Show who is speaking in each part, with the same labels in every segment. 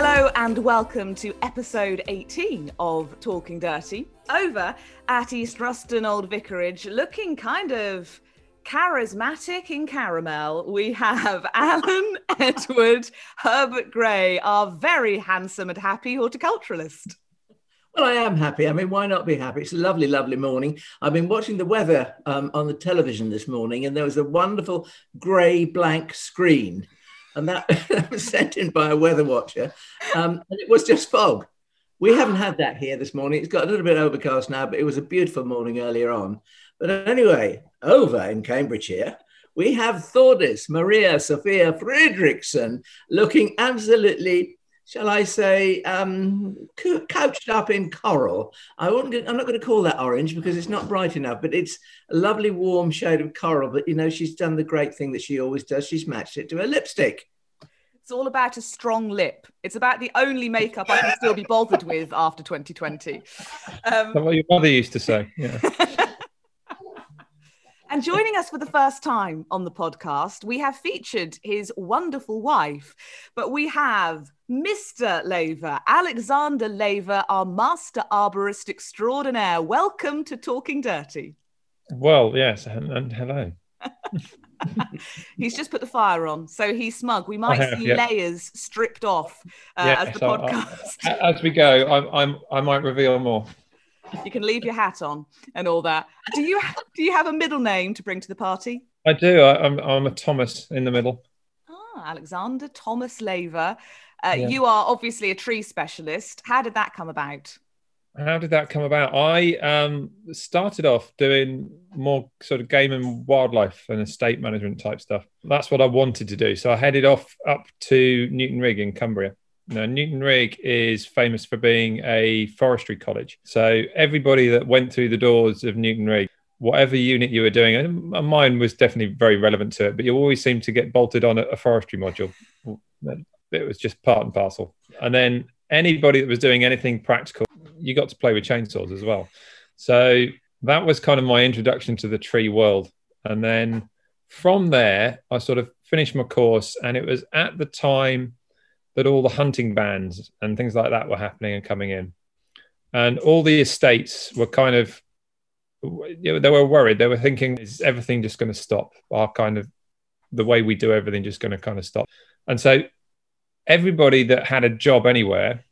Speaker 1: Hello and welcome to episode 18 of Talking Dirty. Over at East Ruston Old Vicarage, looking kind of charismatic in caramel, we have Alan Edward Herbert Gray, our very handsome and happy horticulturalist.
Speaker 2: Well, I am happy. I mean, why not be happy? It's a lovely, lovely morning. I've been watching the weather um, on the television this morning, and there was a wonderful grey blank screen, and that, was sent in by a weather watcher, um, and it was just fog. We haven't had that here this morning. It's got a little bit overcast now, but it was a beautiful morning earlier on. But anyway, over in Cambridgeshire, we have Thordis Maria Sophia Fredriksson looking absolutely shall I say, um, couched up in coral. I wouldn't, I'm not going to call that orange because it's not bright enough, but it's a lovely warm shade of coral. But you know, she's done the great thing that she always does. She's matched it to her lipstick.
Speaker 1: It's all about a strong lip. It's about the only makeup I can still be bothered with after 2020.
Speaker 3: Um, what your mother used to say. Yeah.
Speaker 1: And joining us for the first time on the podcast, we have featured his wonderful wife, but we have Mr. Laver, Alexander Laver, our master arborist extraordinaire. Welcome to Talking Dirty.
Speaker 3: Well, yes, and, and hello.
Speaker 1: he's just put the fire on, so he's smug. We might have, see yeah. layers stripped off uh, yes, as the podcast.
Speaker 3: I, I, as we go, I, I'm, I might reveal more.
Speaker 1: You can leave your hat on and all that. Do you do you have a middle name to bring to the party?
Speaker 3: I do. I, am I'm, I'm a Thomas in the middle.
Speaker 1: Ah, Alexander Thomas Laver. Uh, yeah. You are obviously a tree specialist. How did that come about?
Speaker 3: How did that come about? I um, started off doing more sort of game and wildlife and estate management type stuff. That's what I wanted to do. So I headed off up to Newton Rigg in Cumbria now, Newton Rigg is famous for being a forestry college. So everybody that went through the doors of Newton Rigg, whatever unit you were doing, and mine was definitely very relevant to it, but you always seemed to get bolted on a forestry module. It was just part and parcel. And then anybody that was doing anything practical, you got to play with chainsaws as well. So that was kind of my introduction to the tree world. And then from there, I sort of finished my course, and it was at the time that all the hunting bans and things like that were happening and coming in. And all the estates were kind of, you know, they were worried. They were thinking, is everything just going to stop? Our kind of, the way we do everything just going to kind of stop. And so everybody that had a job anywhere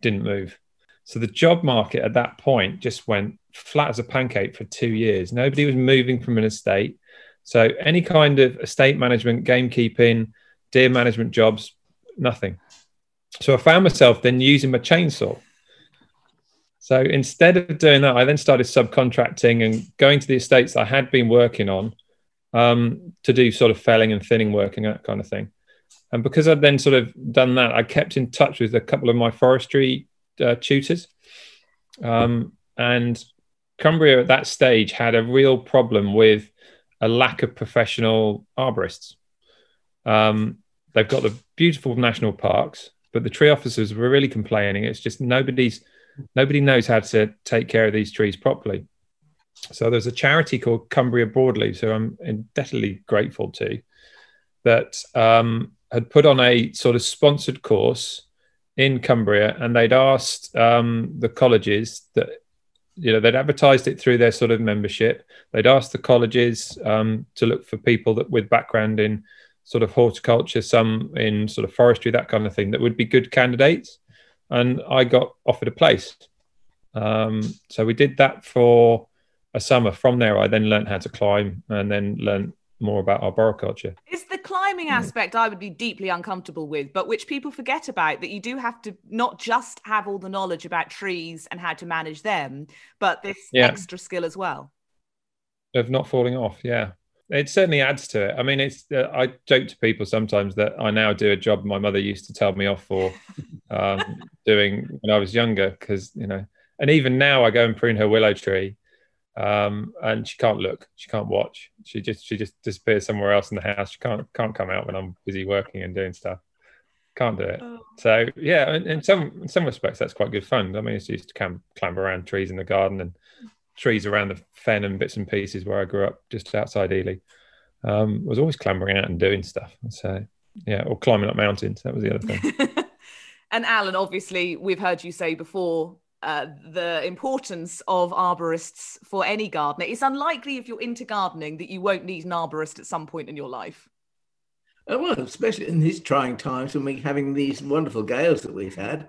Speaker 3: didn't move. So the job market at that point just went flat as a pancake for two years. Nobody was moving from an estate. So any kind of estate management, gamekeeping, deer management jobs nothing. So I found myself then using my chainsaw. So instead of doing that, I then started subcontracting and going to the estates I had been working on um, to do sort of felling and thinning work and that kind of thing. And because I'd then sort of done that, I kept in touch with a couple of my forestry uh, tutors. Um, and Cumbria at that stage had a real problem with a lack of professional arborists. Um, they've got the beautiful national parks, but the tree officers were really complaining. It's just nobody's nobody knows how to take care of these trees properly. So there's a charity called Cumbria Broadleaves, who I'm indebtedly grateful to, that um, had put on a sort of sponsored course in Cumbria, and they'd asked um, the colleges that you know they'd advertised it through their sort of membership. They'd asked the colleges um, to look for people that with background in sort of horticulture, some in sort of forestry, that kind of thing, that would be good candidates. And I got offered a place. Um, so we did that for a summer. From there, I then learned how to climb and then learned more about arboriculture.
Speaker 1: It's the climbing aspect I would be deeply uncomfortable with, but which people forget about that you do have to not just have all the knowledge about trees and how to manage them, but this yeah. extra skill as well.
Speaker 3: Of not falling off, yeah. It certainly adds to it. I mean, it's. Uh, I joke to people sometimes that I now do a job my mother used to tell me off for um, doing when I was younger, because you know and even now I go and prune her willow tree, um, and she can't look, she can't watch. She just she just disappears somewhere else in the house. She can't can't come out when I'm busy working and doing stuff. Can't do it. Oh. So yeah, in, in, some in some respects that's quite good fun. I mean, it's used to cam- clamber around trees in the garden and trees around the fen and bits and pieces where I grew up, just outside Ely. Um, was always clambering out and doing stuff. So yeah, or climbing up mountains. That was the other thing.
Speaker 1: and Alan, obviously, we've heard you say before uh, the importance of arborists for any gardener. It's unlikely if you're into gardening that you won't need an arborist at some point in your life.
Speaker 2: Oh, well, especially in these trying times when we're having these wonderful gales that we've had.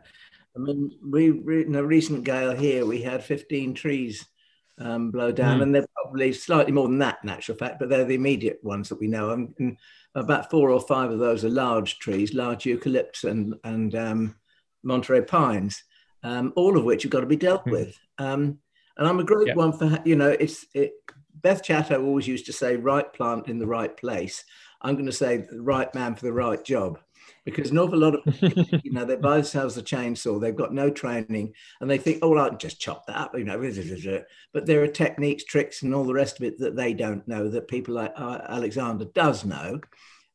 Speaker 2: I mean, we in a recent gale here, we had 15 trees um, blow down, mm. and they're probably slightly more than that, in actual fact, but they're the immediate ones that we know. And, and about four or five of those are large trees, large eucalypts and and um, Monterey pines um, all of which have got to be dealt mm. with. Um, and I'm a great yeah. one for, you know, it's it, Beth Chatto always used to say, right plant in the right place. I'm going to say the right man for the right job because an awful lot of you know they buy themselves a chainsaw they've got no training and they think oh well, i can just chop that up you know but there are techniques tricks and all the rest of it that they don't know that people like uh, alexander does know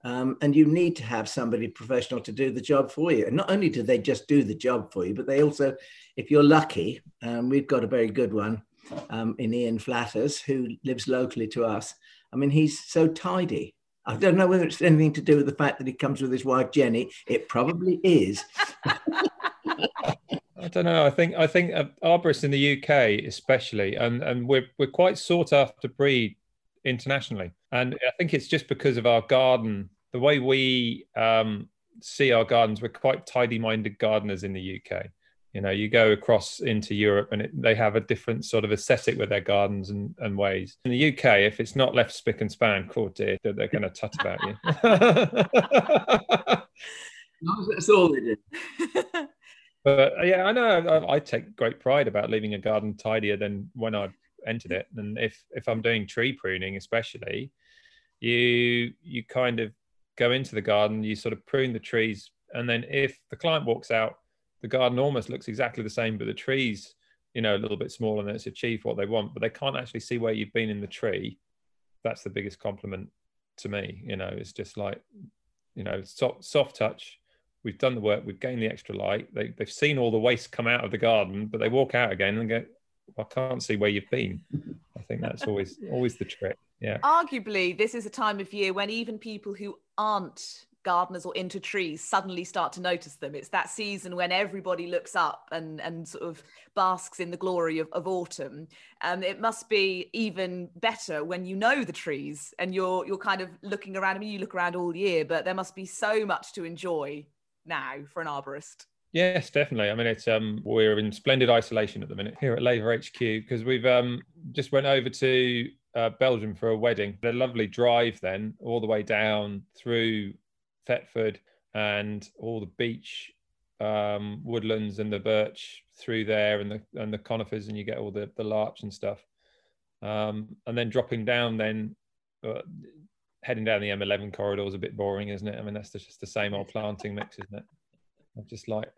Speaker 2: um, and you need to have somebody professional to do the job for you. And not only do they just do the job for you, but they also, if you're lucky, um, we've got a very good one um, in Ian Flatters who lives locally to us. I mean, he's so tidy. I don't know whether it's anything to do with the fact that he comes with his wife Jenny. It probably is.
Speaker 3: I don't know. I think I think uh, arborists in the UK, especially, and and we're we're quite sought after breed internationally, and I think it's just because of our garden the way we um, see our gardens, we're quite tidy-minded gardeners in the UK. You know, you go across into Europe and it, they have a different sort of aesthetic with their gardens and, and ways. In the UK, if it's not left spick and span, cool dear, they're, they're going to tut about you.
Speaker 2: That's all they do.
Speaker 3: but uh, yeah, I know I, I, take great pride about leaving a garden tidier than when I entered it. And if if I'm doing tree pruning, especially, you you kind of go into the garden, you sort of prune the trees, and then if the client walks out, the garden almost looks exactly the same, but the trees, you know, a little bit smaller, and it's achieved what they want, but they can't actually see where you've been in the tree. That's the biggest compliment to me. You know, it's just like, you know, soft, soft touch. We've done the work. We've gained the extra light. They, they've seen all the waste come out of the garden, but they walk out again and go, I can't see where you've been. I think that's always always the trick. Yeah.
Speaker 1: Arguably, this is a time of year when even people who aren't gardeners or into trees suddenly start to notice them. It's that season when everybody looks up and, and sort of basks in the glory of, of autumn. Um, it must be even better when you know the trees and you're you're kind of looking around. I mean, you look around all year, but there must be so much to enjoy now for an arborist.
Speaker 3: Yes, definitely. I mean, it's um, we're in splendid isolation at the minute here at Laver HQ because we've um, just went over to uh, Belgium for a wedding. A lovely drive then, all the way down through Thetford and all the beech um, woodlands and the birch through there and the and the conifers, and you get all the the larch and stuff. Um, and then dropping down, then uh, heading down the M11 corridor is a bit boring, isn't it? I mean, that's just the same old planting mix, isn't it? I'm just like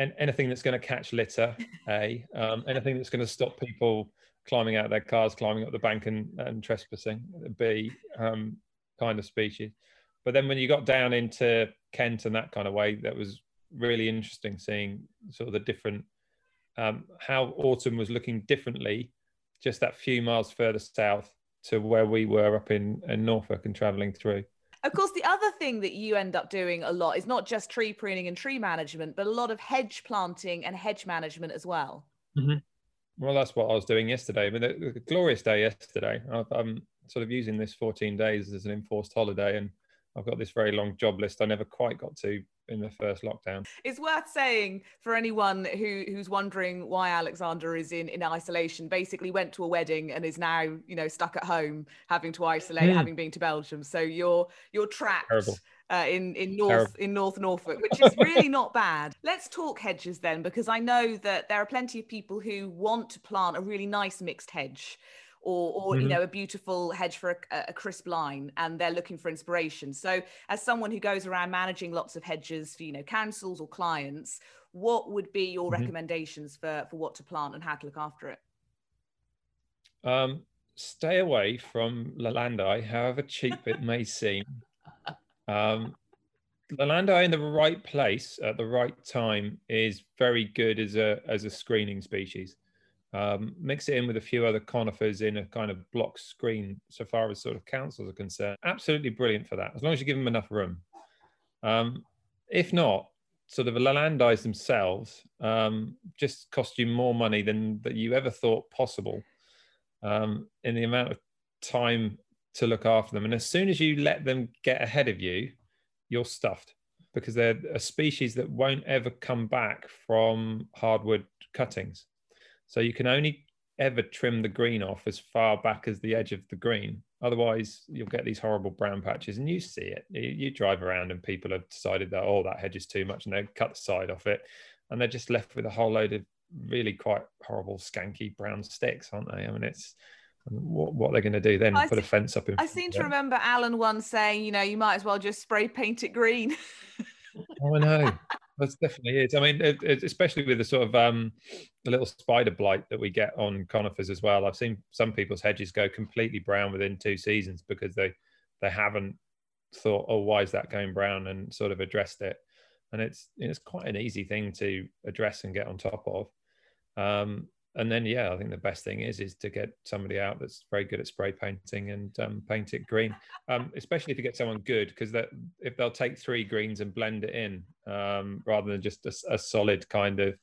Speaker 3: and anything that's going to catch litter, a um, anything that's going to stop people climbing out their cars, climbing up the bank and, and trespassing, B um, kind of species. But then when you got down into Kent and that kind of way, that was really interesting seeing sort of the different, um, how autumn was looking differently just that few miles further south to where we were up in, in Norfolk and traveling through.
Speaker 1: Of course, the other thing that you end up doing a lot is not just tree pruning and tree management, but a lot of hedge planting and hedge management as well.
Speaker 3: Mm-hmm. Well, that's what I was doing yesterday. But the, the glorious day yesterday. I'm sort of using this 14 days as an enforced holiday, and I've got this very long job list I never quite got to in the first lockdown.
Speaker 1: It's worth saying for anyone who who's wondering why Alexander is in in isolation. Basically, went to a wedding and is now you know stuck at home, having to isolate, mm. having been to Belgium. So you're you're trapped. Terrible uh, in in North Terrible. in North Norfolk, which is really not bad. Let's talk hedges then, because I know that there are plenty of people who want to plant a really nice mixed hedge. Or, or mm-hmm. you know, a beautiful hedge for a, a, crisp line, and they're looking for inspiration. So, as someone who goes around managing lots of hedges for you know councils or clients, what would be your mm-hmm. recommendations for for what to plant and how to look after it?
Speaker 3: Um, stay away from Leylandii, however cheap it may seem. Um, Leylandii in the right place at the right time is very good as a as a screening species. Um, mix it in with a few other conifers in a kind of block screen, so far as sort of councils are concerned. Absolutely brilliant for that, as long as you give them enough room. Um, if not, sort of the Lalandis themselves um, just cost you more money than that you ever thought possible um, in the amount of time to look after them. And as soon as you let them get ahead of you, you're stuffed because they're a species that won't ever come back from hardwood cuttings. So you can only ever trim the green off as far back as the edge of the green. Otherwise, you'll get these horrible brown patches, and you see it. You, drive around, and people have decided that oh, that hedge is too much, and they cut the side off it, and they're just left with a whole load of really quite horrible, skanky brown sticks, aren't they? I mean, it's what, what they're going to do then? I put a fence up in.
Speaker 1: I seem to remember Alan once saying, you know, you might as well just spray paint it green.
Speaker 3: oh, I know. That's definitely it. I mean, it, it, especially with the sort of um, the little spider blight that we get on conifers as well. I've seen some people's hedges go completely brown within two seasons because they they haven't thought, oh, why is that going brown, and sort of addressed it. And it's it's quite an easy thing to address and get on top of. Um, and then yeah, I think the best thing is is to get somebody out that's very good at spray painting and um, paint it green, um, especially if you get someone good because that if they'll take three greens and blend it in um, rather than just a, a solid kind of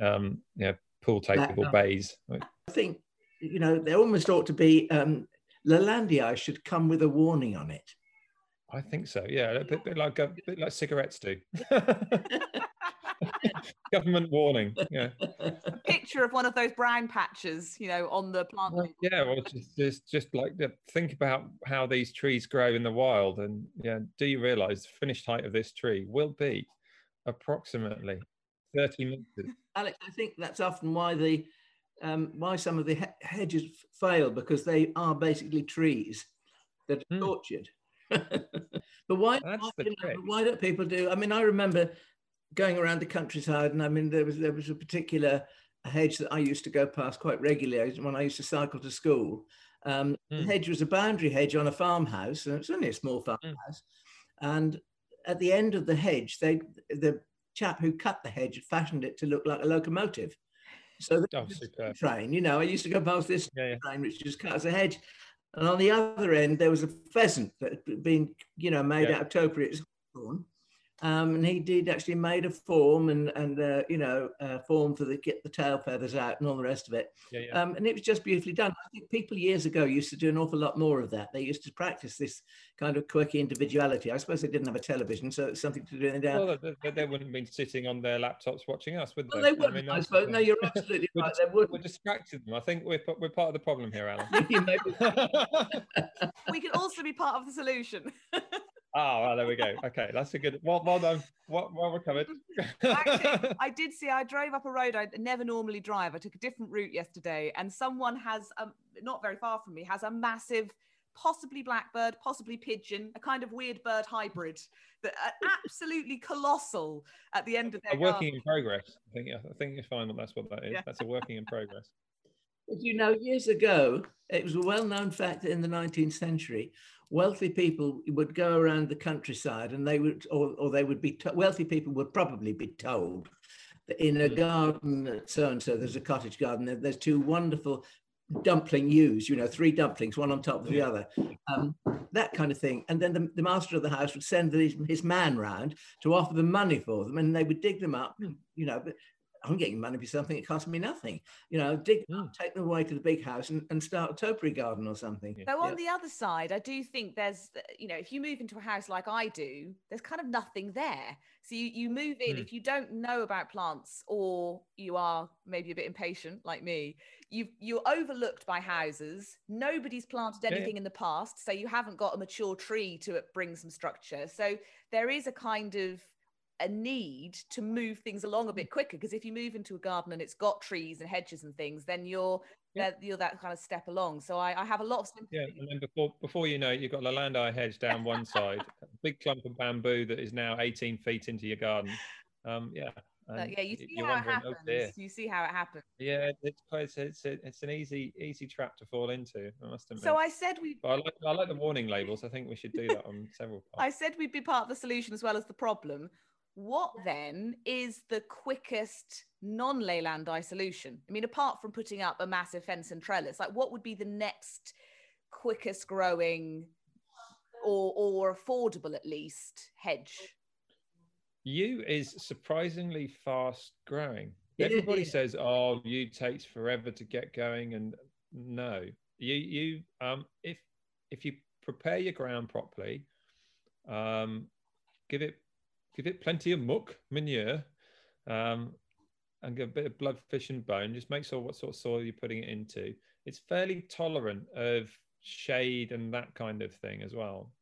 Speaker 3: um, you know pool tapeable bays.
Speaker 2: I think you know there almost ought to be um, Leylandii should come with a warning on it.
Speaker 3: I think so. Yeah, a bit, bit like a bit like cigarettes do. Government warning. Yeah.
Speaker 1: A picture of one of those brown patches, you know, on the plant.
Speaker 3: Well, yeah, well, just, just just like think about how these trees grow in the wild, and yeah, do you realise the finished height of this tree will be approximately thirty meters?
Speaker 2: Alex, I think that's often why the um, why some of the hedges fail because they are basically trees that are mm. tortured. but why, why, you know, why don't people do? I mean, I remember going around the countryside, and I mean, there was there was a particular hedge that I used to go past quite regularly when I used to cycle to school. Um, mm. The hedge was a boundary hedge on a farmhouse, and it's only a small hmm. farmhouse. Mm. And at the end of the hedge, they the chap who cut the hedge had fashioned it to look like a locomotive. So the oh, train, you know, I used to go past this yeah, yeah. train which just cuts a hedge, and on the other end there was a pheasant that had been, you know, made yeah. out of topiary. It was um, and he did actually made a form and and uh, you know a form for the get the tail feathers out and all the rest of it. Yeah, yeah. Um, and it was just beautifully done. I think people years ago used to do an awful lot more of that. They used to practice this kind of quirky individuality. I suppose they didn't have a television, so it's something to do in there.
Speaker 3: Well, they, they, wouldn't have been sitting on their laptops watching us, would they?
Speaker 2: Well, they wouldn't. I, mean, I suppose. No, you're absolutely right. They would.
Speaker 3: We're distracted them. I think we're we're part of the problem here, Alan.
Speaker 1: we can also be part of the solution.
Speaker 3: Oh, well, there we go. Okay, that's a good. Well, well done. Well, well recovered.
Speaker 1: Actually, I did see. I drove up a road I never normally drive. I took a different route yesterday, and someone has, um, not very far from me, has a massive, possibly blackbird, possibly pigeon, a kind of weird bird hybrid that are absolutely colossal at the end of their.
Speaker 3: A working garden. in progress. I think. I think you find that that's what that is. Yeah. That's a working in progress.
Speaker 2: You know, years ago, it was a well-known fact in the 19th century wealthy people would go around the countryside and they would, or, or they would be, wealthy people would probably be told that in a garden at so and so, there's a cottage garden, there's two wonderful dumpling ewes, you know, three dumplings, one on top of the other, um, that kind of thing. And then the, the, master of the house would send his, his man round to offer them money for them, and they would dig them up, you know, but I'm getting money for something that costs me nothing. You know, dig mm. take them away to the big house and, and start a topiary garden or something.
Speaker 1: So on the other side, I do think there's, you know, if you move into a house like I do, there's kind of nothing there. So you, you move in, mm. if you don't know about plants or you are maybe a bit impatient like me, you you're overlooked by houses. Nobody's planted anything yeah. in the past, so you haven't got a mature tree to bring some structure. So there is a kind of a need to move things along a bit quicker because if you move into a garden and it's got trees and hedges and things then you're
Speaker 3: Yeah.
Speaker 1: that you're that kind of step along. So I, I have a lot of sympathy.
Speaker 3: Yeah, and then before before you know it, you've got Leylandii hedge down one side, a big clump of bamboo that is now 18 feet into your garden. Um, yeah.
Speaker 1: Uh, yeah, you see how it
Speaker 3: oh,
Speaker 1: happens. you see how it happens.
Speaker 3: Yeah, it's it's it's, it's an easy easy trap to fall into. I must admit.
Speaker 1: So I said we
Speaker 3: I like I like the warning labels. I think we should do that on several
Speaker 1: I said we'd be part of the solution as well as the problem. What then is the quickest non-Leylandi solution? I mean, apart from putting up a massive fence and trellis, like what would be the next quickest growing or or affordable at least hedge?
Speaker 3: Yew is surprisingly fast growing. Everybody says, "Oh, yew takes forever to get going," and no, you you um if if you prepare your ground properly, um, give it give it plenty of muck manure, um, and give a bit of blood, fish, and bone. Just make sure what sort of soil you're putting it into. It's fairly tolerant of shade and that kind of thing as well.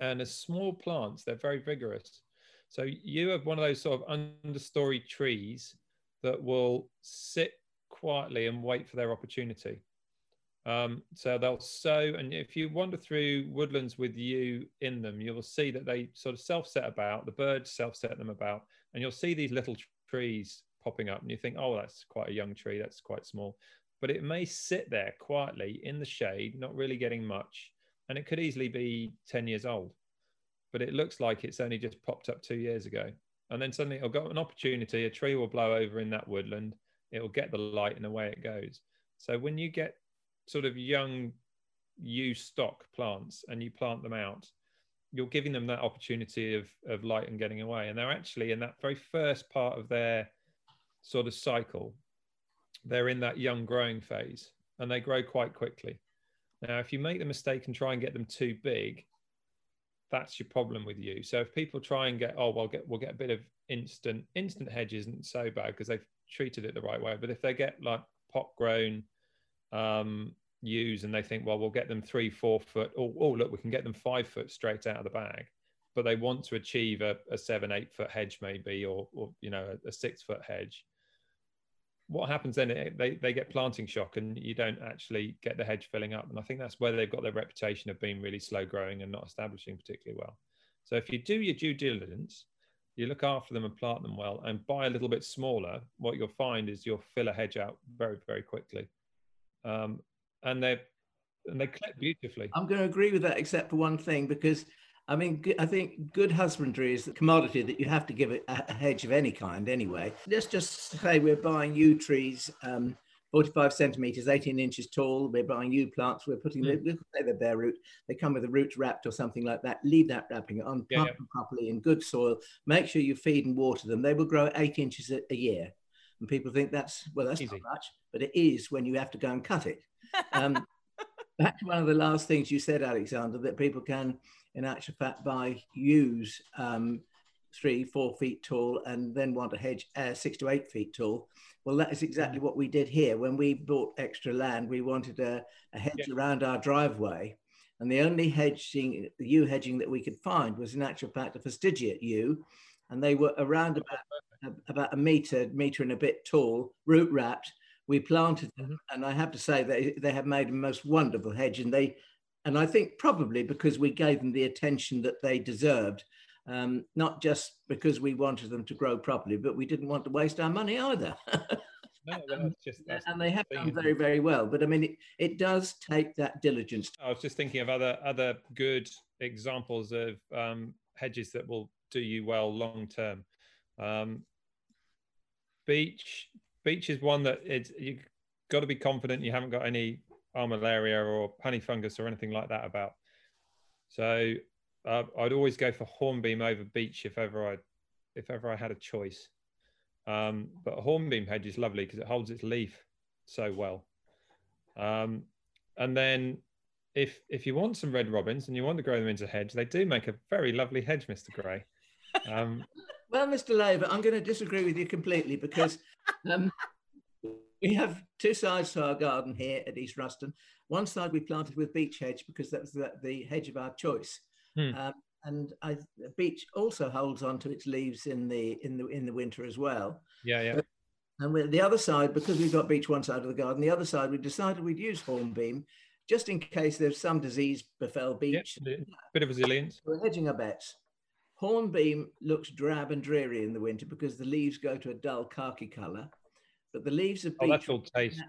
Speaker 3: And as small plants, they're very vigorous. So you have one of those sort of understory trees that will sit quietly and wait for their opportunity. Um, so they'll sow, and if you wander through woodlands with yew in them, you will see that they sort of self-set about. The birds self-set them about, and you'll see these little trees popping up, and you think, "Oh, that's quite a young tree. That's quite small," but it may sit there quietly in the shade, not really getting much, and it could easily be ten years old but it looks like it's only just popped up two years ago. And then suddenly it'll got an opportunity, a tree will blow over in that woodland, it'll get the light and away it goes. So when you get sort of young yew stock plants and you plant them out, you're giving them that opportunity of, of light and getting away. And they're actually in that very first part of their sort of cycle, they're in that young growing phase and they grow quite quickly. Now, if you make the mistake and try and get them too big, that's your problem with yew. So if people try and get, oh, well, get we'll get a bit of instant instant hedge isn't so bad because they've treated it the right way. But if they get like pot grown um, yews and they think, well, we'll get them three, four foot, oh, oh, look, we can get them five foot straight out of the bag. But they want to achieve a, a seven, eight foot hedge maybe, or, or you know, a, a six foot hedge. What happens then? They, they get planting shock and you don't actually get the hedge filling up. And I think that's where they've got their reputation of being really slow growing and not establishing particularly well. So if you do your due diligence, you look after them and plant them well and buy a little bit smaller, what you'll find is you'll fill a hedge out very, very quickly. Um, and they and they clip beautifully.
Speaker 2: I'm going to agree with that, except for one thing, because I mean, I think good husbandry is the commodity that you have to give a a hedge of any kind anyway. Let's just say we're buying yew trees, um, 45 centimeters, 18 inches tall. We're buying yew plants. We're putting,
Speaker 3: Mm.
Speaker 2: say they're bare root. They come with a root wrapped or something like that. Leave that wrapping on,
Speaker 3: Yeah, yeah.
Speaker 2: properly in good soil. Make sure you feed and water them. They will grow eight inches a, a year. And people think that's, well, that's
Speaker 3: Easy.
Speaker 2: not much, but it is when you have to go and cut it. Um, to one of the last things you said, Alexander, that people can, in actual fact, buy yews um, three, four feet tall and then want a hedge uh, six to eight feet tall. Well, that is exactly what we did here. When we bought extra land, we wanted a, a hedge around our driveway. And the only hedging, the yew hedging that we could find was in actual fact a fastigiate yew. And they were around about, about a meter, meter and a bit tall, root wrapped. We planted them, and I have to say they they have made a most wonderful hedge, and they, and I think probably because we gave them the attention that they deserved, um, not just because we wanted them to grow properly, but we didn't want to waste our money either.
Speaker 3: No, that's just that's
Speaker 2: and they have done very very well. But I mean, it, it does take that diligence.
Speaker 3: I was just thinking of other other good examples of um, hedges that will do you well long term. Um, beech Beach is one that it's you got to be confident you haven't got any armillaria or honey fungus or anything like that about. So uh, I'd always go for hornbeam over beech if ever I if ever I had a choice. Um, but a hornbeam hedge is lovely because it holds its leaf so well. Um, and then if if you want some red robins and you want to grow them into hedge, they do make a very lovely hedge, Mr. Gray. Um,
Speaker 2: Well, Mr. Laver, I'm going to disagree with you completely because um, we have two sides to our garden here at East Ruston. One side we planted with beech hedge because that was the, the hedge of our choice.
Speaker 3: Hmm.
Speaker 2: Um, and I, beech also holds on to its leaves in the in the in the winter as well.
Speaker 3: yeah, yeah.
Speaker 2: And with the other side, because we've got beech one side of the garden, the other side, we decided we'd use hornbeam just in case there's some disease befell beech.
Speaker 3: Yep, bit of resilience.
Speaker 2: We're hedging our bets. Hornbeam looks drab and dreary in the winter because the leaves go to a dull khaki colour. But the leaves of
Speaker 3: Oh,
Speaker 2: beech
Speaker 3: that's all taste.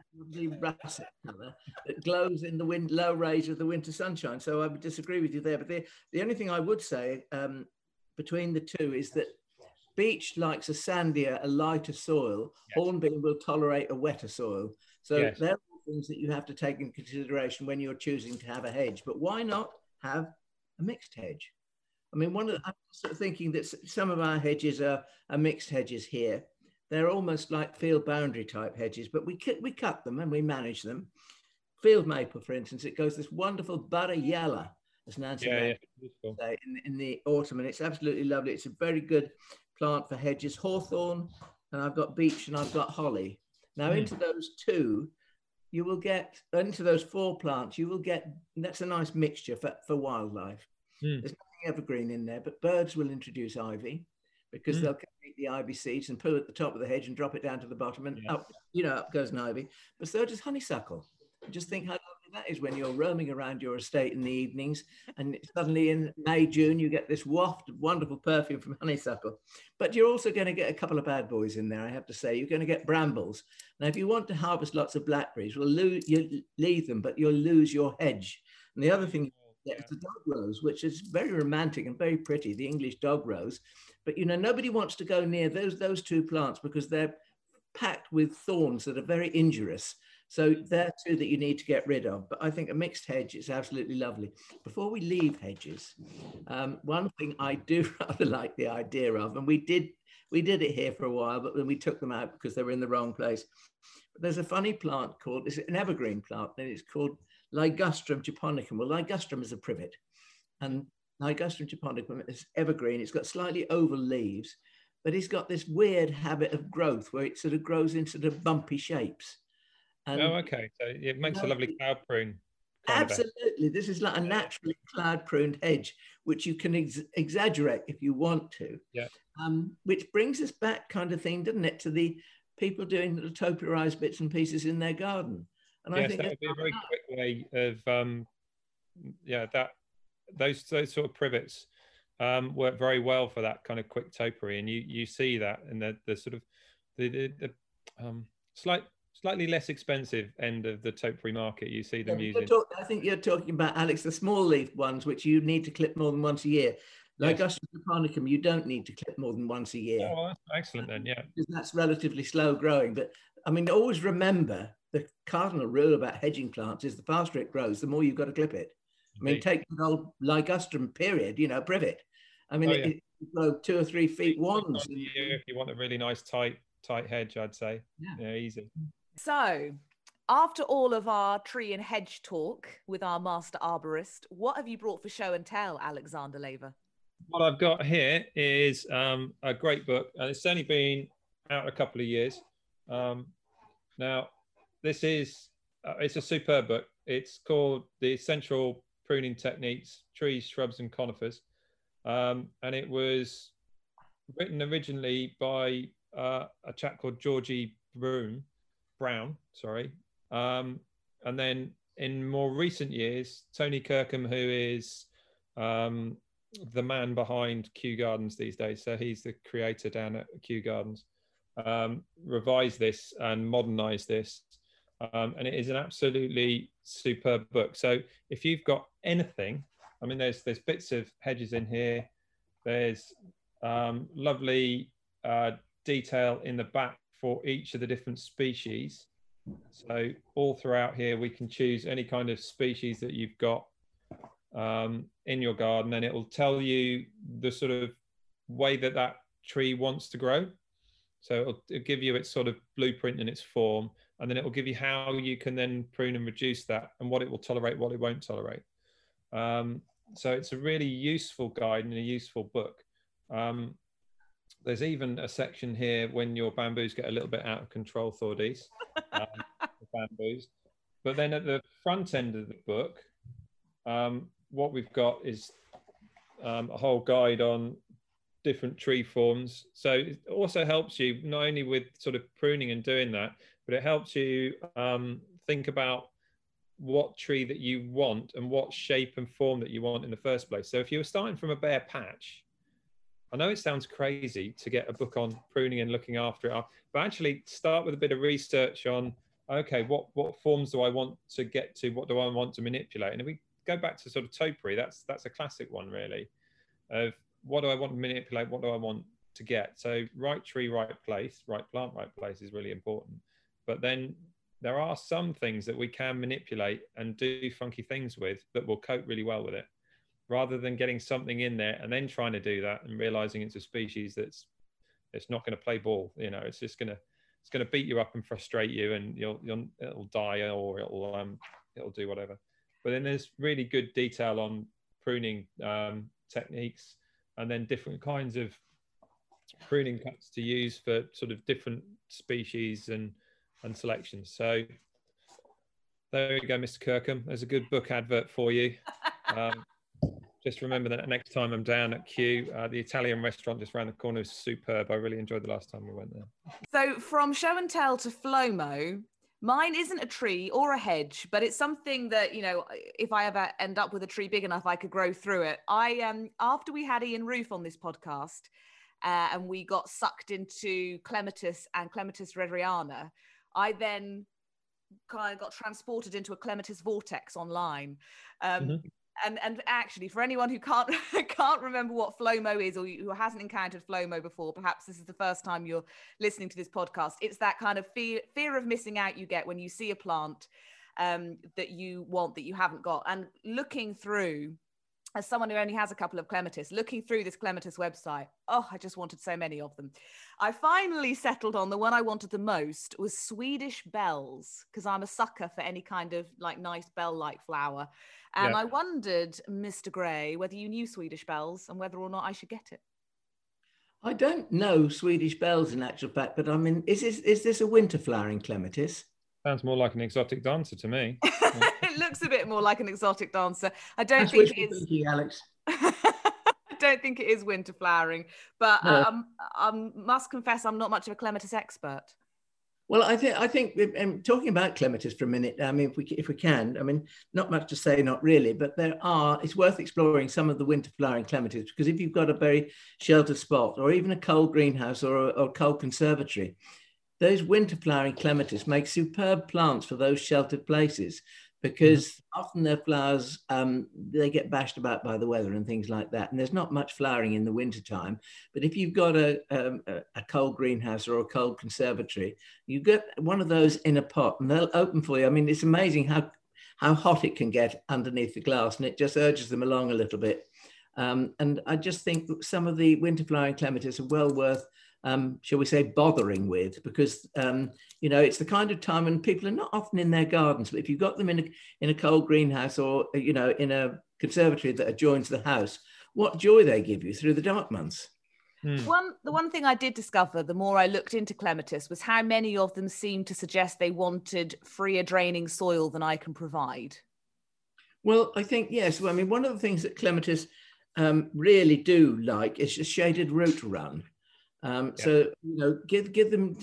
Speaker 2: russet colour that glows in the wind, low rays of the winter sunshine. So I would disagree with you there. But the, the only thing I would say um, between the two is that beech likes a sandier, a lighter soil.
Speaker 3: Yes.
Speaker 2: Hornbeam will tolerate a wetter soil. So
Speaker 3: Yes.
Speaker 2: there are things that you have to take in consideration when you're choosing to have a hedge. But why not have a mixed hedge? I mean, one of the, I'm sort of thinking that some of our hedges are, are mixed hedges here. They're almost like field boundary type hedges, but we cut, we cut them and we manage them. Field maple, for instance, it goes this wonderful butter yellow, as Nancy
Speaker 3: Yeah, yeah.
Speaker 2: say, in, in the autumn, and it's absolutely lovely. It's a very good plant for hedges. Hawthorn, and I've got beech and I've got holly. Now,
Speaker 3: Mm.
Speaker 2: into those two, you will get into those four plants. You will get that's a nice mixture for, for wildlife.
Speaker 3: Mm.
Speaker 2: There's evergreen in there, but birds will introduce ivy because
Speaker 3: Mm.
Speaker 2: they'll eat the ivy seeds and it at the top of the hedge and drop it down to the bottom, and
Speaker 3: Yeah.
Speaker 2: up, you know, up goes an ivy. But so does honeysuckle. Just think how lovely that is when you're roaming around your estate in the evenings and suddenly in May, June, you get this waft of wonderful perfume from honeysuckle. But you're also going to get a couple of bad boys in there, I have to say. You're going to get brambles. Now, if you want to harvest lots of blackberries, well, lose, you leave them, but you'll lose your hedge. And the other thing yeah, it's the dog rose, which is very romantic and very pretty, the English dog rose. But you know, nobody wants to go near those those two plants because they're packed with thorns that are very injurious. So they're two that you need to get rid of. But I think a mixed hedge is absolutely lovely. Before we leave hedges, um, one thing I do rather like the idea of, and we did we did it here for a while, but then we took them out because they were in the wrong place. But there's a funny plant called it's an evergreen plant, and it's called Ligustrum japonicum. Well, Ligustrum is a privet, and Ligustrum japonicum is evergreen. It's got slightly oval leaves, but it's got this weird habit of growth where it sort of grows in sort of bumpy shapes. And
Speaker 3: Oh, okay. So it makes a lovely cloud prune. kind of a-
Speaker 2: Absolutely. This is like a naturally cloud pruned hedge, which you can ex- exaggerate if you want to.
Speaker 3: Yeah.
Speaker 2: Um, which brings us back, kind of thing, doesn't it, to the people doing the topiarized bits and pieces in their garden. And I
Speaker 3: yes,
Speaker 2: think
Speaker 3: that would be a very quick way of um, yeah that those those sort of privets um, work very well for that kind of quick topiary, and you you see that in the the sort of the the, the um, slight slightly less expensive end of the topiary market. You see them
Speaker 2: Yeah,
Speaker 3: using
Speaker 2: talk- I think you're talking about, Alex, the small leaf ones, which you need to clip more than once a year. Like
Speaker 3: Yes.
Speaker 2: japonicum, you don't need to clip more than once a year.
Speaker 3: Oh, well, that's excellent then. Yeah,
Speaker 2: because that's relatively slow growing. But I mean, always remember the cardinal rule about hedging plants is the faster it grows, the more you've got to clip it. I mean,
Speaker 3: Indeed.
Speaker 2: take the old ligustrum period, you know, privet. I mean,
Speaker 3: Oh, yeah.
Speaker 2: it grow two or three feet wands.
Speaker 3: Time of year, if you want a really nice tight tight hedge, I'd say
Speaker 2: Yeah.
Speaker 3: yeah, easy.
Speaker 1: So, after all of our tree and hedge talk with our master arborist, what have you brought for show and tell, Alexander Laver?
Speaker 3: What I've got here is um, a great book, and it's only been out a couple of years. Um, now, this is uh, it's a superb book. It's called The Essential Pruning Techniques: Trees, Shrubs, and Conifers, um, and it was written originally by uh, a chap called Georgie Broom, Brown, sorry, um, and then in more recent years, Tony Kirkham, who is um, the man behind Kew Gardens these days. So he's the creator down at Kew Gardens. Um, revised this and modernize this, um, and it is an absolutely superb book. So if you've got anything, I mean, there's there's bits of hedges in here. There's um, lovely uh, detail in the back for each of the different species. So all throughout here, we can choose any kind of species that you've got um, in your garden, and it will tell you the sort of way that that tree wants to grow. So it'll, it'll give you its sort of blueprint and its form, and then it will give you how you can then prune and reduce that, and what it will tolerate, what it won't tolerate. Um, so it's a really useful guide and a useful book. Um, there's even a section here when your bamboos get a little bit out of control, Thordis, um, bamboos. But then at the front end of the book, um, what we've got is um, a whole guide on different tree forms. So it also helps you not only with sort of pruning and doing that, but it helps you um, think about what tree that you want and what shape and form that you want in the first place. So if you were starting from a bare patch, I know it sounds crazy to get a book on pruning and looking after it, but actually start with a bit of research on okay, what what forms do I want to get to? What do I want to manipulate? And if we go back to sort of topiary, that's that's a classic one really. Of what do I want to manipulate? What do I want to get? So right tree, right place, right plant, right place is really important. But then there are some things that we can manipulate and do funky things with that will cope really well with it rather than getting something in there and then trying to do that and realizing it's a species that's it's not going to play ball you know it's just going to it's going to beat you up and frustrate you and you'll, you'll it'll die or it'll um it'll do whatever but then there's really good detail on pruning um, techniques and then different kinds of pruning cuts to use for sort of different species and and selections so there you go mr kirkham there's a good book advert for you um, just remember that next time I'm down at Kew, uh, the Italian restaurant just around the corner is superb. I really enjoyed the last time we went there.
Speaker 1: So from show and tell to Flomo, mine isn't a tree or a hedge, but it's something that you know, if I ever end up with a tree big enough, I could grow through it. I um after we had Ian Roof on this podcast, uh, and we got sucked into clematis and clematis rehderiana, I then kind of got transported into a clematis vortex online. Um, mm-hmm and and actually for anyone who can't can't remember what flomo is or who hasn't encountered flomo before perhaps this is the first time you're listening to this podcast it's that kind of fear fear of missing out you get when you see a plant um, that you want that you haven't got. And looking through as someone who only has a couple of clematis, looking through this clematis website, oh, I just wanted so many of them. I finally settled on the one I wanted the most was Swedish bells because I'm a sucker for any kind of like nice bell-like flower. And yeah. I wondered, Mr. Gray, whether you knew Swedish bells and whether or not I should get it.
Speaker 2: I don't know Swedish bells in actual fact, but I mean, is this is this a winter flowering clematis?
Speaker 3: Sounds more like an exotic dancer to me.
Speaker 1: it looks a bit more like an exotic dancer. I don't That's think it's
Speaker 2: thinking, Alex.
Speaker 1: I don't think it is winter flowering, but no. um, I must confess I'm not much of a clematis expert.
Speaker 2: Well, I think I think um, talking about clematis for a minute. I mean, if we if we can, I mean, not much to say, not really, but there are. It's worth exploring some of the winter flowering clematis because if you've got a very sheltered spot, or even a cold greenhouse or a, or cold conservatory, those winter flowering clematis make superb plants for those sheltered places because mm-hmm. often their flowers um, they get bashed about by the weather and things like that and there's not much flowering in the winter time. But if you've got a, um, a cold greenhouse or a cold conservatory you get one of those in a pot and they'll open for you. I mean it's amazing how how hot it can get underneath the glass and it just urges them along a little bit. Um, and i just think some of the winter flowering clematis are well worth um, shall we say, bothering with, because um, you know it's the kind of time when people are not often in their gardens. But if you've got them in a in a cold greenhouse or you know in a conservatory that adjoins the house, what joy they give you through the dark months.
Speaker 1: Hmm. One, the one thing I did discover, the more I looked into clematis, was how many of them seemed to suggest they wanted freer draining soil than I can provide.
Speaker 2: Well, I think yes. Well, I mean, one of the things that clematis um, really do like is a shaded root run. Um, yeah. So you know, give give them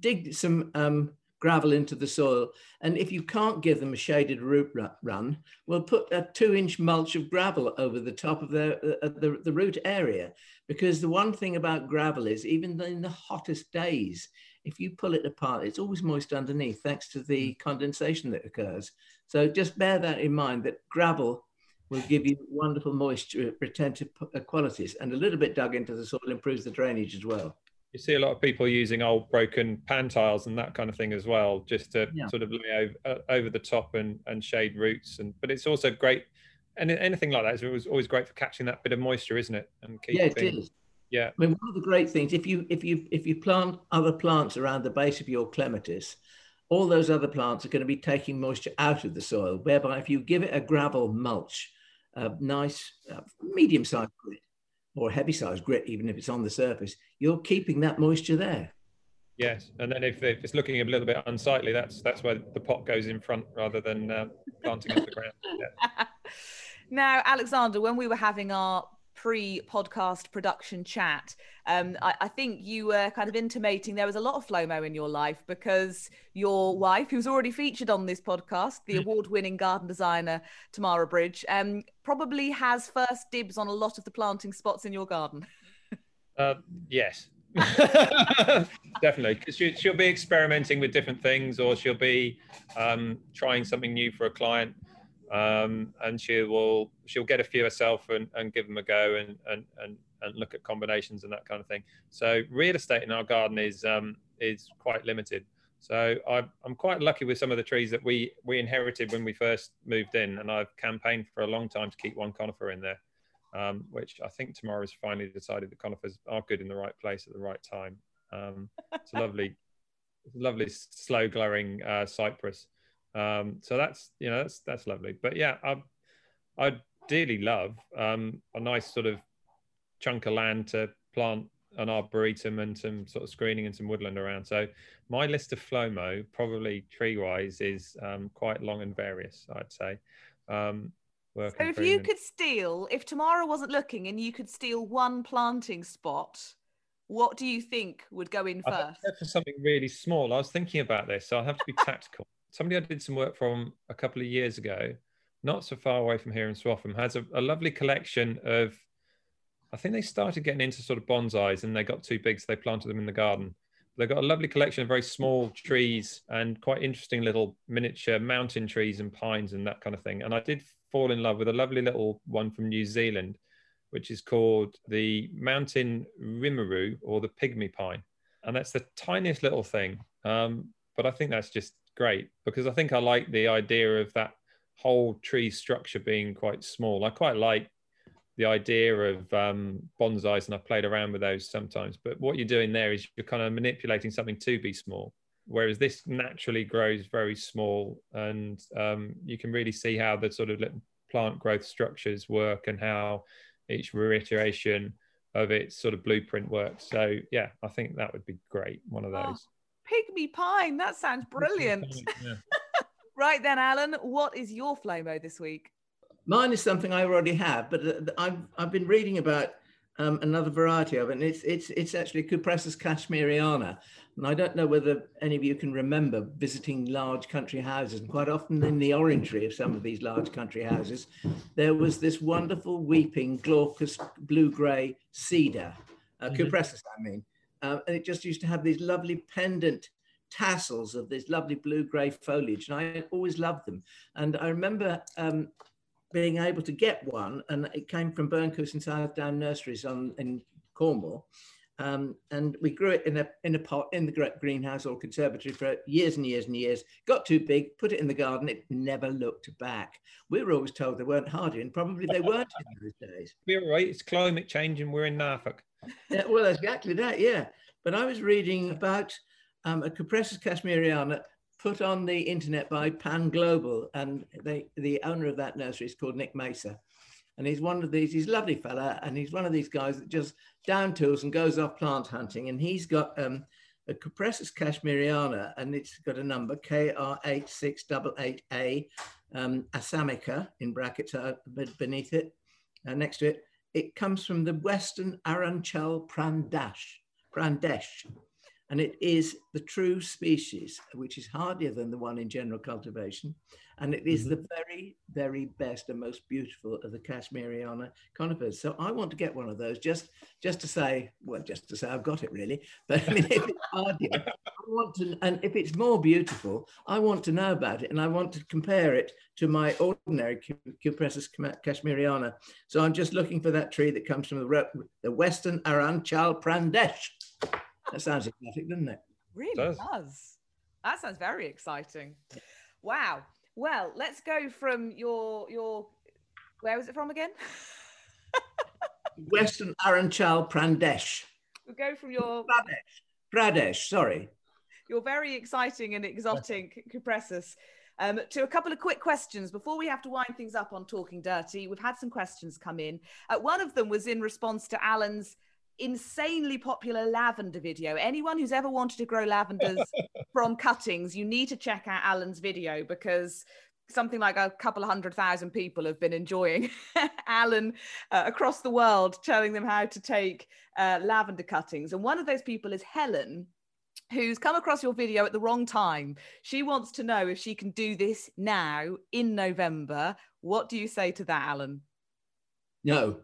Speaker 2: dig some um, gravel into the soil, and if you can't give them a shaded root run, we'll put a two-inch mulch of gravel over the top of the, uh, the the root area. Because the one thing about gravel is, even in the hottest days, if you pull it apart, it's always moist underneath, thanks to the mm. condensation that occurs. So just bear that in mind that gravel will give you wonderful moisture retentive uh, qualities and a little bit dug into the soil improves the drainage as well.
Speaker 3: You see a lot of people using old broken pan tiles and that kind of thing as well, just to yeah. sort of lay over, uh, over the top and, and shade roots. And but it's also great, and anything like that is always, always great for catching that bit of moisture, isn't it? And
Speaker 2: keeping, yeah, it is.
Speaker 3: Yeah.
Speaker 2: I mean, one of the great things if you if you if you plant other plants around the base of your clematis, all those other plants are going to be taking moisture out of the soil. Whereby, if you give it a gravel mulch, a nice uh, medium-sized grit or heavy-sized grit, even if it's on the surface, you're keeping that moisture there.
Speaker 3: Yes, and then if, if it's looking a little bit unsightly, that's that's where the pot goes in front rather than uh, planting off the ground. Yeah.
Speaker 1: now, Alexander, when we were having our pre-podcast production chat, um, I, I, think you were kind of intimating there was a lot of FloMo in your life because your wife, who's already featured on this podcast, the mm. award-winning garden designer Tamara Bridge, um, probably has first dibs on a lot of the planting spots in your garden.
Speaker 3: Uh, yes, definitely because she, will be experimenting with different things or she'll be um, trying something new for a client um, and she will she'll get a few herself and, and give them a go and, and and and look at combinations and that kind of thing so real estate in our garden is um, is quite limited so i am quite lucky with some of the trees that we we inherited when we first moved in and i've campaigned for a long time to keep one conifer in there um, which I think Tamara's finally decided that conifers are good in the right place at the right time. Um, it's a lovely, lovely slow glowing uh, cypress. Um, so that's you know that's that's lovely. But yeah, I I dearly love um, a nice sort of chunk of land to plant an arboretum and some sort of screening and some woodland around. So my list of FloMo, probably tree wise, is um, quite long and various. I'd say. Um,
Speaker 1: so if you could steal, if Tamara wasn't looking and you could steal one planting spot, what do you think would go in first?
Speaker 3: for something really small. I was thinking about this, so I'll have to be tactical. Somebody I did some work from a couple of years ago, not so far away from here in Swaffham, has a, a lovely collection of. I think they started getting into sort of bonsais and they got too big, so they planted them in the garden. They've got a lovely collection of very small trees and quite interesting little miniature mountain trees and pines and that kind of thing. And I did fall in love with a lovely little one from New Zealand, which is called the Mountain Rimuru or the Pygmy Pine. And that's the tiniest little thing. Um, but I think that's just great because I think I like the idea of that whole tree structure being quite small. I quite like the idea of um, bonsais, and I've played around with those sometimes. But what you're doing there is you're kind of manipulating something to be small whereas this naturally grows very small and um, you can really see how the sort of plant growth structures work and how each reiteration of its sort of blueprint works so yeah i think that would be great one of oh, those
Speaker 1: pygmy pine that sounds brilliant yeah. right then alan what is your FloMo this week
Speaker 2: mine is something i already have but uh, i've, I've been reading about um, another variety of it. And it's it's it's actually Cupressus cashmeriana. And I don't know whether any of you can remember visiting large country houses. And quite often in the orangery of some of these large country houses, there was this wonderful weeping glaucous blue-grey cedar, uh, mm-hmm. Cupressus, I mean. Uh, and it just used to have these lovely pendant tassels of this lovely blue-grey foliage. And I always loved them. And I remember um, being able to get one, and it came from Burncoose and Southdown Nurseries on in Cornwall. Um, and we grew it in a in a pot in the greenhouse or conservatory for years and years and years. Got too big, put it in the garden. It never looked back. We were always told they weren't hardy, and probably they weren't in those days.
Speaker 3: We're right. It's climate change, and we're in Norfolk.
Speaker 2: Yeah, well, exactly that. Yeah. But I was reading about um, a Cupressus cashmeriana put on the internet by Pan Global, and they, the owner of that nursery is called Nick Macer. And he's one of these, he's a lovely fella, and he's one of these guys that just down tools and goes off plant hunting. And he's got um, a Cupressus cashmeriana, and it's got a number KR8688A, um, Assamica in brackets uh, beneath it, uh, next to it. It comes from the Western Arunachal Pradesh, Pradesh and it is the true species, which is hardier than the one in general cultivation. And it is mm-hmm. the very, very best and most beautiful of the Cashmeriana conifers. So I want to get one of those just, just to say, well, just to say I've got it really. But I mean, if it's hardier, I want to, and if it's more beautiful, I want to know about it and I want to compare it to my ordinary Cupressus Cashmeriana. So I'm just looking for that tree that comes from the, the Western Arunachal Pradesh. That sounds exotic, doesn't it?
Speaker 1: Really does. does. That sounds very exciting. Wow. Well, let's go from your your where was it from again?
Speaker 2: Western Arunachal Pradesh.
Speaker 1: We'll go from your
Speaker 2: Pradesh. Pradesh, sorry.
Speaker 1: Your very exciting and exotic Cupressus. Um, to a couple of quick questions before we have to wind things up on Talking Dirty. We've had some questions come in. Uh, one of them was in response to Alan's insanely popular lavender video. Anyone who's ever wanted to grow lavenders from cuttings, you need to check out Alan's video because something like a couple of hundred thousand people have been enjoying Alan uh, across the world, telling them how to take uh, lavender cuttings. And one of those people is Helen, who's come across your video at the wrong time. She wants to know if she can do this now in November. What do you say to that, Alan?
Speaker 2: No,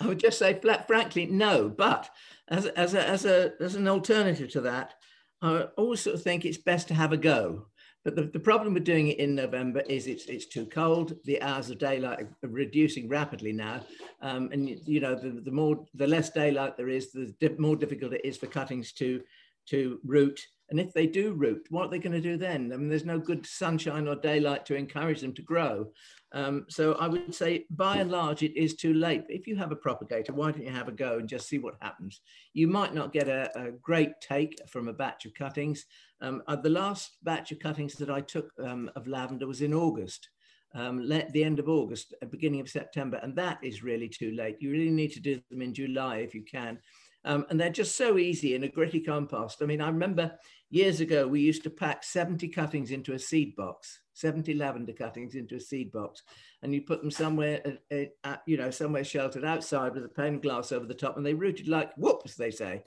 Speaker 2: I would just say flat, frankly, no. But as, as, a, as, a, as an alternative to that, I always sort of think it's best to have a go. But the, the problem with doing it in November is it's it's too cold. The hours of daylight are reducing rapidly now, um, and you know the, the more the less daylight there is, the more difficult it is for cuttings to to root. And if they do root, what are they going to do then? I mean, there's no good sunshine or daylight to encourage them to grow. Um, so I would say, by and large, it is too late. If you have a propagator, why don't you have a go and just see what happens? You might not get a, a great take from a batch of cuttings. Um, uh, the last batch of cuttings that I took um, of lavender was in August. Um, let the end of August, uh, beginning of September, and that is really too late. You really need to do them in July if you can. Um, and they're just so easy in a gritty compost. I mean, I remember years ago, we used to pack 70 cuttings into a seed box, 70 lavender cuttings into a seed box, and you put them somewhere, uh, uh, you know, somewhere sheltered outside with a pane glass over the top, and they rooted like whoops, they say.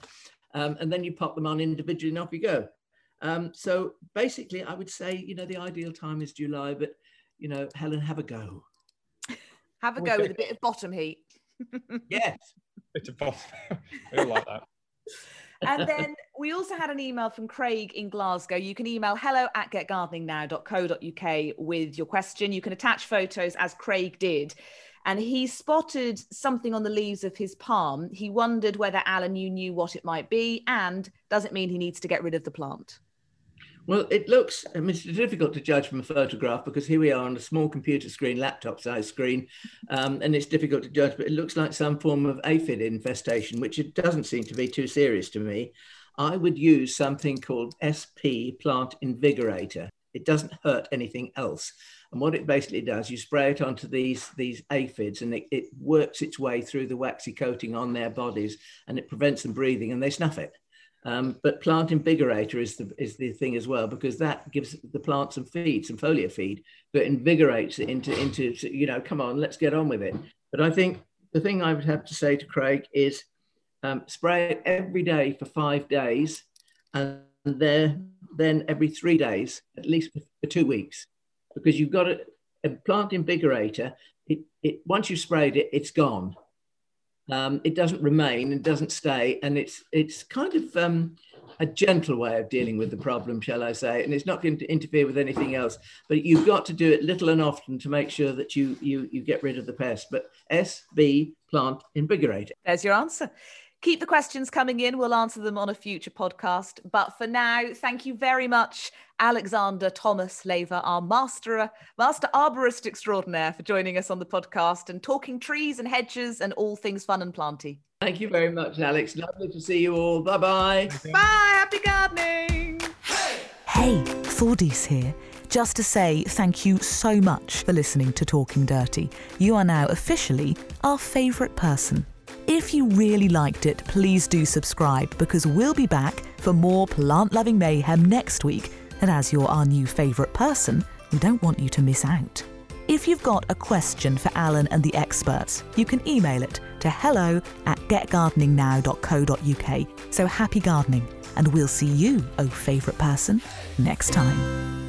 Speaker 2: Um, and then you pop them on individually and off you go. Um, so basically, I would say, you know, the ideal time is July, but, you know, Helen, have a go.
Speaker 1: Have a go with a bit of bottom heat.
Speaker 2: yes.
Speaker 3: Bit of bottom. I like that
Speaker 1: and then we also had an email from Craig in Glasgow. You can email hello at getgardeningnow.co.uk with your question. You can attach photos as Craig did. And he spotted something on the leaves of his palm. He wondered whether Alan, you knew what it might be, and does it mean he needs to get rid of the plant?
Speaker 2: Well, it looks, I mean, it's difficult to judge from a photograph because here we are on a small computer screen, laptop size screen, um, and it's difficult to judge, but it looks like some form of aphid infestation, which it doesn't seem to be too serious to me. I would use something called SB Plant Invigorator. It doesn't hurt anything else. And what it basically does, you spray it onto these, these aphids and it, it works its way through the waxy coating on their bodies and it prevents them breathing and they snuff it. Um, but plant invigorator is the, is the thing as well, because that gives the plant some feed, some foliar feed, that invigorates it into, into, you know, come on, let's get on with it. But I think the thing I would have to say to Craig is um, spray it every day for five days and there, then every three days, at least for two weeks, because you've got a, a plant invigorator. It, it, once you've sprayed it, it's gone um, it doesn't remain and doesn't stay, and it's it's kind of um, a gentle way of dealing with the problem, shall I say? And it's not going to interfere with anything else. But you've got to do it little and often to make sure that you you you get rid of the pest. But SB plant invigorator.
Speaker 1: There's your answer. Keep the questions coming in. We'll answer them on a future podcast. But for now, thank you very much, Alexander Thomas Laver, our master, master arborist extraordinaire, for joining us on the podcast and talking trees and hedges and all things fun and planty.
Speaker 2: Thank you very much, Alex. Lovely to see you all. Bye-bye.
Speaker 1: Bye. Happy gardening.
Speaker 4: Hey, Thordis here. Just to say thank you so much for listening to Talking Dirty. You are now officially our favourite person. If you really liked it, please do subscribe because we'll be back for more plant loving mayhem next week. And as you're our new favourite person, we don't want you to miss out. If you've got a question for Alan and the experts, you can email it to hello at getgardeningnow.co.uk. So happy gardening, and we'll see you, oh favourite person, next time.